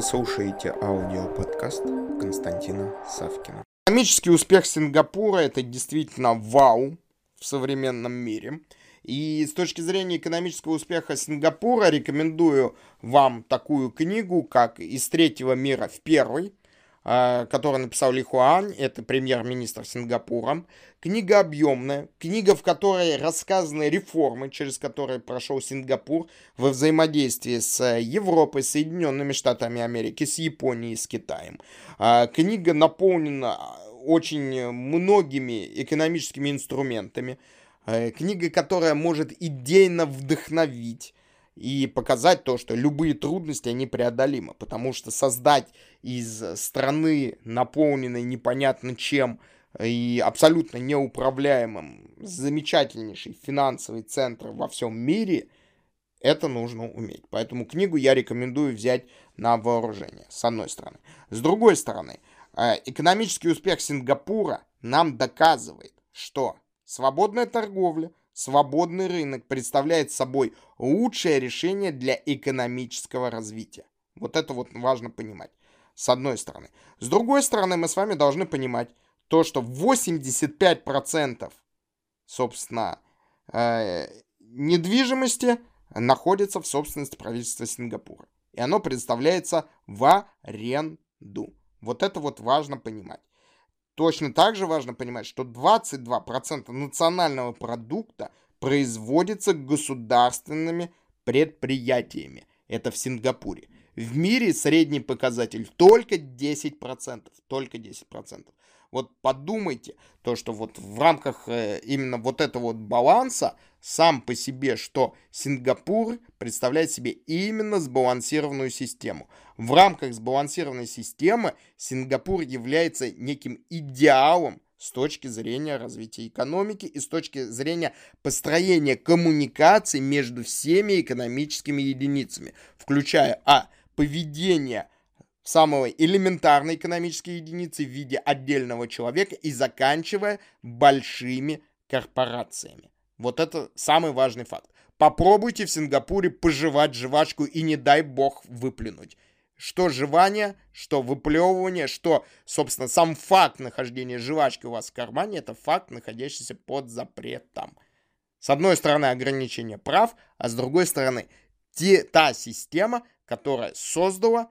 Вы слушаете аудиоподкаст Константина Савкина. Экономический успех Сингапура – это действительно вау в современном мире. И с точки зрения экономического успеха Сингапура рекомендую вам такую книгу, как «Из третьего мира в первый», который написал Ли Хуан, это премьер-министр Сингапура. Книга объемная, книга, в которой рассказаны реформы, через которые прошел Сингапур во взаимодействии с Европой, Соединенными Штатами Америки, с Японией, с Китаем. А, книга наполнена очень многими экономическими инструментами. А, книга, которая может идейно вдохновить и показать то, что любые трудности, они преодолимы, потому что создать из страны, наполненной непонятно чем, и абсолютно неуправляемым, замечательнейший финансовый центр во всем мире, это нужно уметь. Поэтому книгу я рекомендую взять на вооружение, с одной стороны. С другой стороны, э, экономический успех Сингапура нам доказывает, что свободная торговля, свободный рынок представляет собой лучшее решение для экономического развития. Вот это вот важно понимать, с одной стороны. С другой стороны, мы с вами должны понимать то, что 85% собственно э, недвижимости находится в собственности правительства Сингапура. И оно предоставляется в аренду. Вот это вот важно понимать. Точно так же важно понимать, что 22% национального продукта производится государственными предприятиями. Это в Сингапуре. В мире средний показатель только 10%. Только 10%. Вот подумайте, то, что вот в рамках э, именно вот этого вот баланса сам по себе, что Сингапур представляет себе именно сбалансированную систему. В рамках сбалансированной системы Сингапур является неким идеалом с точки зрения развития экономики и с точки зрения построения коммуникаций между всеми экономическими единицами, включая а. Поведение самого элементарной экономической единицы в виде отдельного человека и заканчивая большими корпорациями. Вот это самый важный факт. Попробуйте в Сингапуре пожевать жвачку и не дай бог выплюнуть. Что жевание, что выплевывание, что, собственно, сам факт нахождения жвачки у вас в кармане, это факт, находящийся под запретом. С одной стороны ограничение прав, а с другой стороны те, та система, которая создала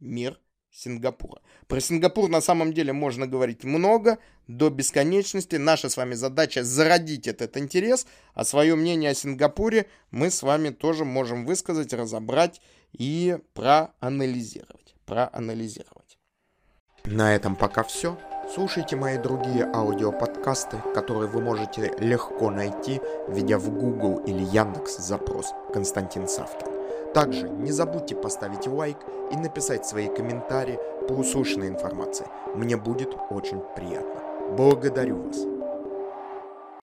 мир Сингапура. Про Сингапур на самом деле можно говорить много, до бесконечности. Наша с вами задача зародить этот интерес, а свое мнение о Сингапуре мы с вами тоже можем высказать, разобрать и проанализировать. Проанализировать. На этом пока все. Слушайте мои другие аудиоподкасты, которые вы можете легко найти, введя в Google или Яндекс запрос «Константин Савкин». Также не забудьте поставить лайк и написать свои комментарии по услышанной информации. Мне будет очень приятно. Благодарю вас.